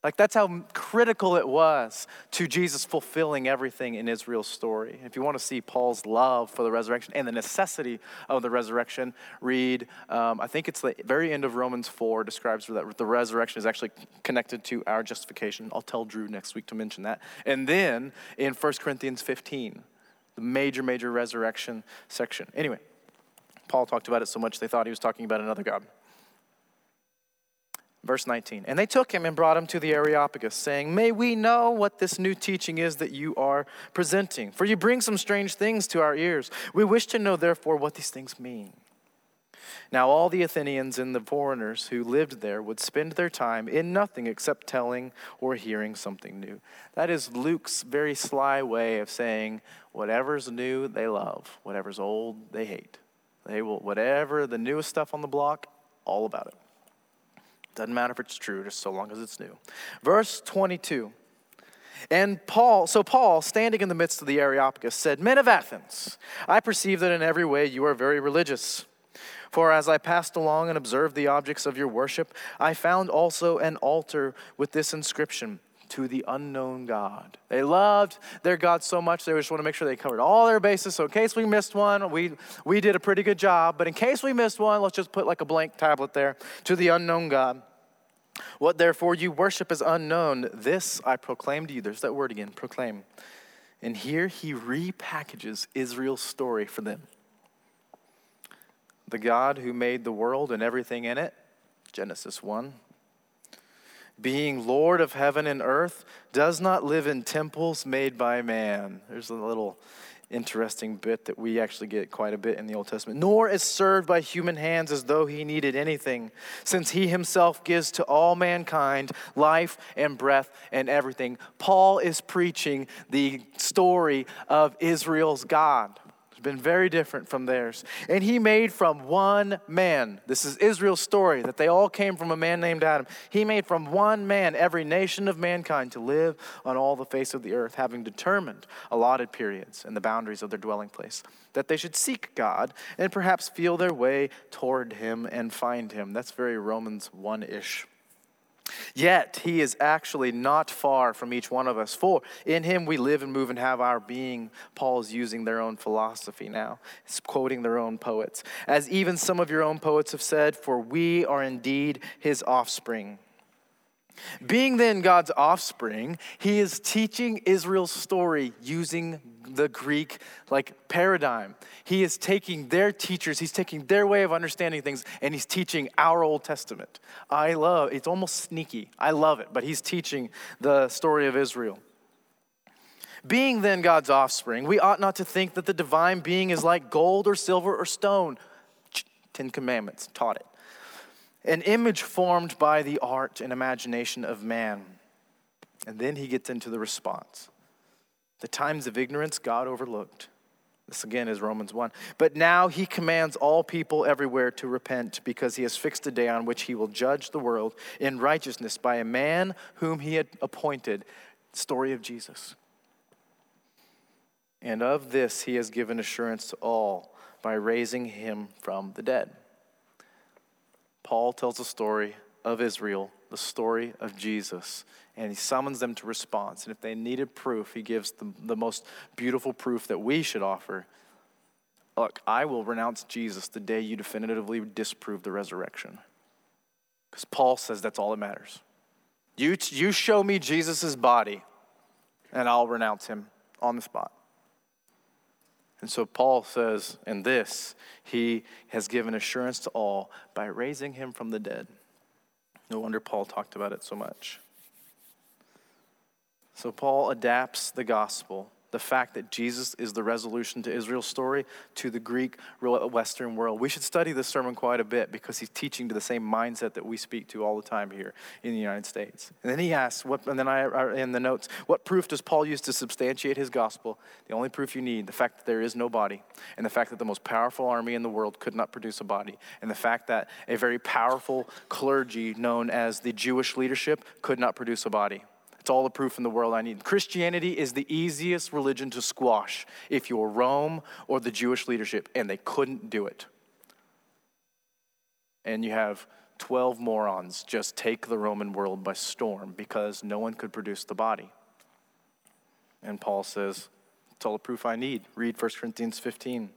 Like, that's how critical it was to Jesus fulfilling everything in Israel's story. If you want to see Paul's love for the resurrection and the necessity of the resurrection, read, um, I think it's the very end of Romans 4 describes that the resurrection is actually connected to our justification. I'll tell Drew next week to mention that. And then in 1 Corinthians 15, the major, major resurrection section. Anyway, Paul talked about it so much they thought he was talking about another God. Verse 19. And they took him and brought him to the Areopagus, saying, May we know what this new teaching is that you are presenting. For you bring some strange things to our ears. We wish to know, therefore, what these things mean. Now, all the Athenians and the foreigners who lived there would spend their time in nothing except telling or hearing something new. That is Luke's very sly way of saying, whatever's new, they love. Whatever's old, they hate. They will, whatever the newest stuff on the block, all about it. Doesn't matter if it's true, just so long as it's new. Verse 22. And Paul, so Paul, standing in the midst of the Areopagus, said, Men of Athens, I perceive that in every way you are very religious. For as I passed along and observed the objects of your worship, I found also an altar with this inscription to the unknown God. They loved their God so much, they just want to make sure they covered all their bases. So, in case we missed one, we, we did a pretty good job. But in case we missed one, let's just put like a blank tablet there to the unknown God. What therefore you worship is unknown, this I proclaim to you. There's that word again, proclaim. And here he repackages Israel's story for them. The God who made the world and everything in it, Genesis 1, being Lord of heaven and earth, does not live in temples made by man. There's a little interesting bit that we actually get quite a bit in the Old Testament. Nor is served by human hands as though he needed anything, since he himself gives to all mankind life and breath and everything. Paul is preaching the story of Israel's God been very different from theirs. And he made from one man, this is Israel's story, that they all came from a man named Adam. He made from one man every nation of mankind to live on all the face of the earth, having determined allotted periods and the boundaries of their dwelling place, that they should seek God and perhaps feel their way toward him and find him. That's very Romans 1 ish. Yet he is actually not far from each one of us. For in him we live and move and have our being. Paul is using their own philosophy now. He's quoting their own poets. As even some of your own poets have said, for we are indeed his offspring. Being then God's offspring, he is teaching Israel's story using the Greek like paradigm. He is taking their teachers, he's taking their way of understanding things, and he's teaching our Old Testament. I love it's almost sneaky. I love it, but he's teaching the story of Israel. Being then God's offspring, we ought not to think that the divine being is like gold or silver or stone. Ten Commandments taught it an image formed by the art and imagination of man. And then he gets into the response. The times of ignorance God overlooked. This again is Romans 1. But now he commands all people everywhere to repent because he has fixed a day on which he will judge the world in righteousness by a man whom he had appointed. Story of Jesus. And of this he has given assurance to all by raising him from the dead. Paul tells the story of Israel, the story of Jesus, and he summons them to response. And if they needed proof, he gives them the most beautiful proof that we should offer. Look, I will renounce Jesus the day you definitively disprove the resurrection. Because Paul says that's all that matters. You, you show me Jesus' body, and I'll renounce him on the spot. And so Paul says, in this, he has given assurance to all by raising him from the dead. No wonder Paul talked about it so much. So Paul adapts the gospel the fact that Jesus is the resolution to Israel's story to the Greek Western world. We should study this sermon quite a bit because he's teaching to the same mindset that we speak to all the time here in the United States. And then he asks, what, and then I, in the notes, what proof does Paul use to substantiate his gospel? The only proof you need, the fact that there is no body, and the fact that the most powerful army in the world could not produce a body, and the fact that a very powerful clergy known as the Jewish leadership could not produce a body. It's all the proof in the world I need. Christianity is the easiest religion to squash if you're Rome or the Jewish leadership, and they couldn't do it. And you have 12 morons just take the Roman world by storm because no one could produce the body. And Paul says, It's all the proof I need. Read 1 Corinthians 15.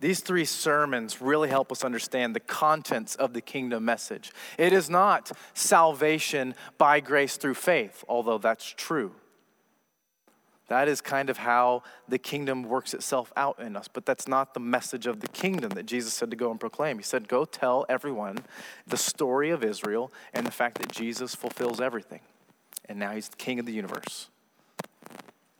These three sermons really help us understand the contents of the kingdom message. It is not salvation by grace through faith, although that's true. That is kind of how the kingdom works itself out in us. But that's not the message of the kingdom that Jesus said to go and proclaim. He said, Go tell everyone the story of Israel and the fact that Jesus fulfills everything. And now he's the king of the universe.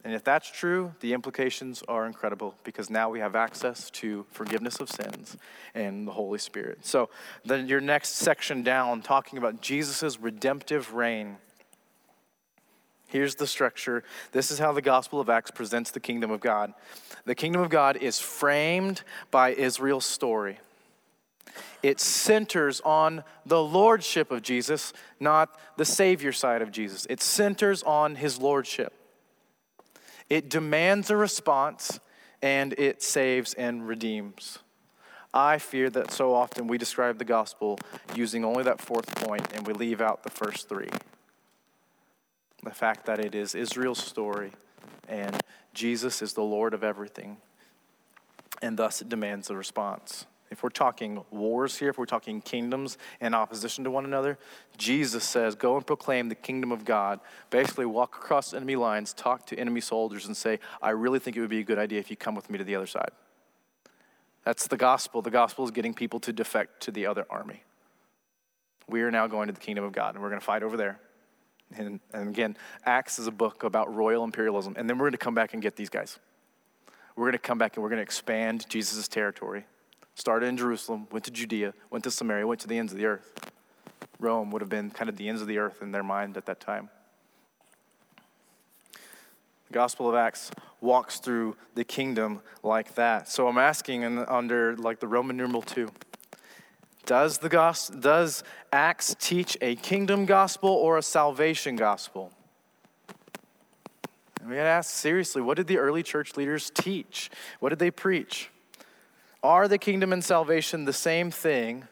And if that's true, the implications are incredible because now we have access to forgiveness of sins and the Holy Spirit. So, then your next section down, talking about Jesus' redemptive reign. Here's the structure. This is how the Gospel of Acts presents the kingdom of God. The kingdom of God is framed by Israel's story. It centers on the lordship of Jesus, not the Savior side of Jesus. It centers on his lordship. It demands a response and it saves and redeems. I fear that so often we describe the gospel using only that fourth point and we leave out the first three. The fact that it is Israel's story and Jesus is the Lord of everything, and thus it demands a response. If we're talking wars here, if we're talking kingdoms in opposition to one another, Jesus says, Go and proclaim the kingdom of God. Basically, walk across enemy lines, talk to enemy soldiers, and say, I really think it would be a good idea if you come with me to the other side. That's the gospel. The gospel is getting people to defect to the other army. We are now going to the kingdom of God, and we're going to fight over there. And, and again, Acts is a book about royal imperialism, and then we're going to come back and get these guys. We're going to come back and we're going to expand Jesus' territory started in Jerusalem, went to Judea, went to Samaria, went to the ends of the earth. Rome would have been kind of the ends of the earth in their mind at that time. The Gospel of Acts walks through the kingdom like that. So I'm asking under like the Roman numeral 2. Does the gospel, does Acts teach a kingdom gospel or a salvation gospel? And we got to ask seriously, what did the early church leaders teach? What did they preach? Are the kingdom and salvation the same thing,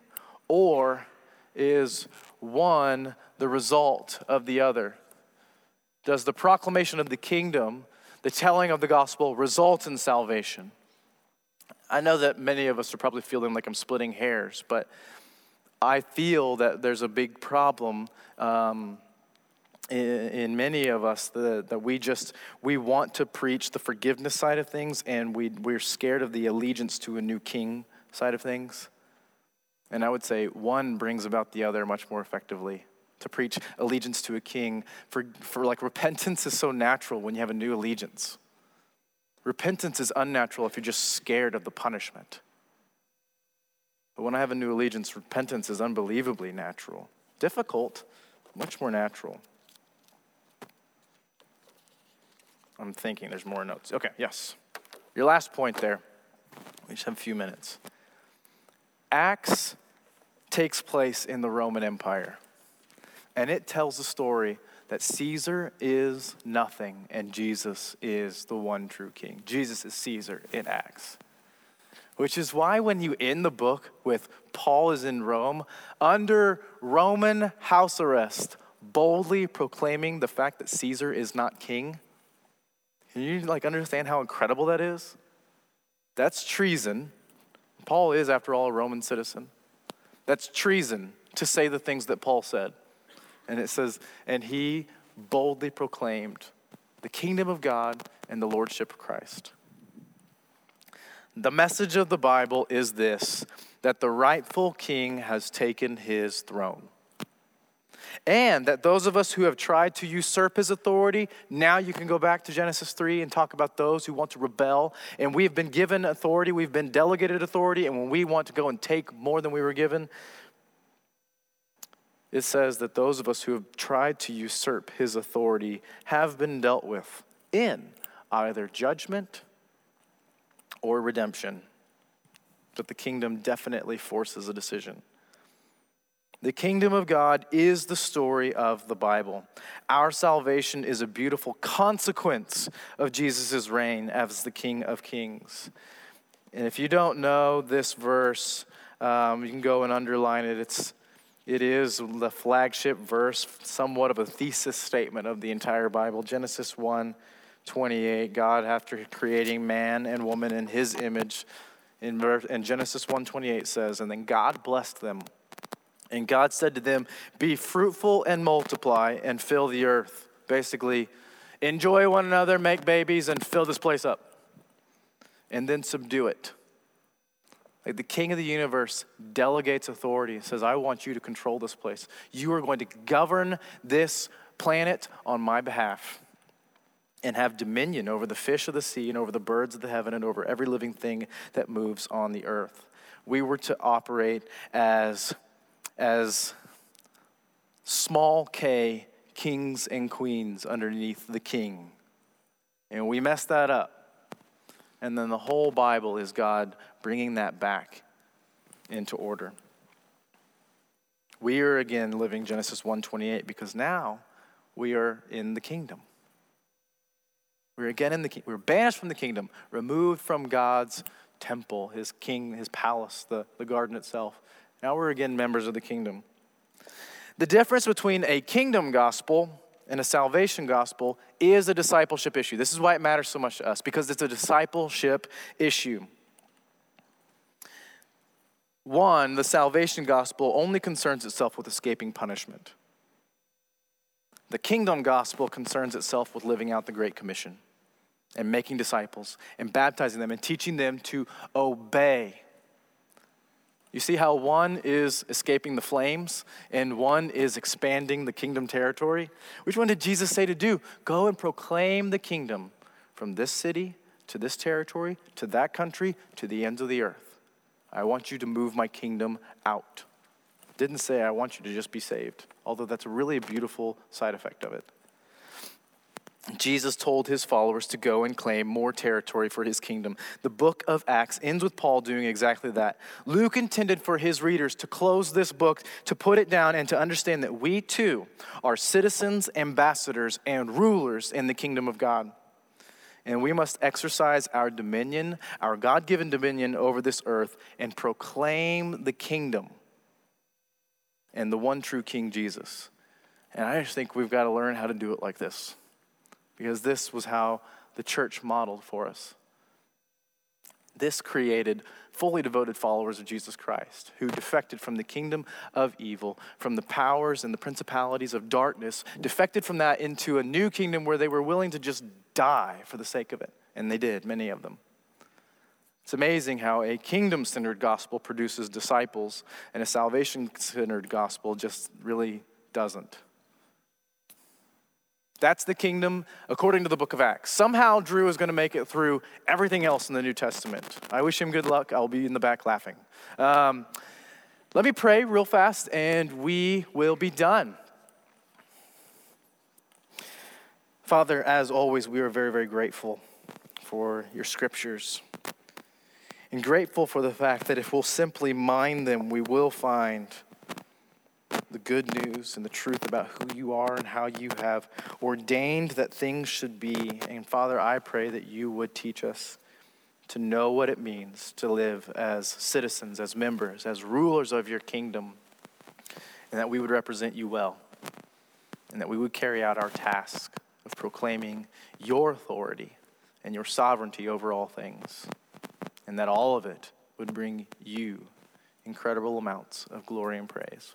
or is one the result of the other? Does the proclamation of the kingdom, the telling of the gospel, result in salvation? I know that many of us are probably feeling like I'm splitting hairs, but I feel that there's a big problem um, in, many of us the, that we just we want to preach the forgiveness side of things and we, we're scared of the allegiance to a new king side of things. And i would say one brings about the other much more effectively. To preach allegiance to a king for, for like repentance is so natural when you have a new allegiance. Repentance is unnatural if you're just scared of the punishment. But when i have a new allegiance repentance is unbelievably natural. Difficult much more natural I'm thinking there's more notes. Okay, yes. Your last point there. We just have a few minutes. Acts takes place in the Roman Empire, and it tells the story that Caesar is nothing and Jesus is the one true king. Jesus is Caesar in Acts. Which is why when you end the book with Paul is in Rome, under Roman house arrest, boldly proclaiming the fact that Caesar is not king, can you like understand how incredible that is? That's treason. Paul is, after all, a Roman citizen. That's treason to say the things that Paul said. And it says, and he boldly proclaimed the kingdom of God and the lordship of Christ. The message of the Bible is this that the rightful king has taken his throne. And that those of us who have tried to usurp his authority, now you can go back to Genesis 3 and talk about those who want to rebel. And we have been given authority, we've been delegated authority, and when we want to go and take more than we were given, it says that those of us who have tried to usurp his authority have been dealt with in either judgment or redemption. But the kingdom definitely forces a decision. The kingdom of God is the story of the Bible. Our salvation is a beautiful consequence of Jesus' reign as the King of Kings. And if you don't know this verse, um, you can go and underline it. It's, it is the flagship verse, somewhat of a thesis statement of the entire Bible. Genesis 1 28, God, after creating man and woman in his image, in, in Genesis 1 28 says, And then God blessed them and God said to them, Be fruitful and multiply and fill the earth. Basically, enjoy one another, make babies, and fill this place up. And then subdue it. Like the king of the universe delegates authority, says, I want you to control this place. You are going to govern this planet on my behalf and have dominion over the fish of the sea and over the birds of the heaven and over every living thing that moves on the earth. We were to operate as as small k kings and queens underneath the king. And we messed that up. And then the whole Bible is God bringing that back into order. We are again living Genesis 1:28 because now we are in the kingdom. We're again in the. We're banished from the kingdom, removed from God's temple, his king, his palace, the, the garden itself. Now we're again members of the kingdom. The difference between a kingdom gospel and a salvation gospel is a discipleship issue. This is why it matters so much to us, because it's a discipleship issue. One, the salvation gospel only concerns itself with escaping punishment. The kingdom gospel concerns itself with living out the Great Commission and making disciples and baptizing them and teaching them to obey you see how one is escaping the flames and one is expanding the kingdom territory? Which one did Jesus say to do? Go and proclaim the kingdom from this city to this territory to that country to the ends of the earth. I want you to move my kingdom out. Didn't say I want you to just be saved, although that's a really a beautiful side effect of it. Jesus told his followers to go and claim more territory for his kingdom. The book of Acts ends with Paul doing exactly that. Luke intended for his readers to close this book, to put it down, and to understand that we too are citizens, ambassadors, and rulers in the kingdom of God. And we must exercise our dominion, our God given dominion over this earth, and proclaim the kingdom and the one true King Jesus. And I just think we've got to learn how to do it like this because this was how the church modeled for us. This created fully devoted followers of Jesus Christ who defected from the kingdom of evil, from the powers and the principalities of darkness, defected from that into a new kingdom where they were willing to just die for the sake of it. And they did, many of them. It's amazing how a kingdom centered gospel produces disciples and a salvation centered gospel just really doesn't. That's the kingdom according to the book of Acts. Somehow Drew is going to make it through everything else in the New Testament. I wish him good luck. I'll be in the back laughing. Um, let me pray real fast and we will be done. Father, as always, we are very, very grateful for your scriptures and grateful for the fact that if we'll simply mind them, we will find the good news and the truth about who you are and how you have ordained that things should be. And Father, I pray that you would teach us to know what it means to live as citizens, as members, as rulers of your kingdom, and that we would represent you well, and that we would carry out our task of proclaiming your authority and your sovereignty over all things, and that all of it would bring you incredible amounts of glory and praise.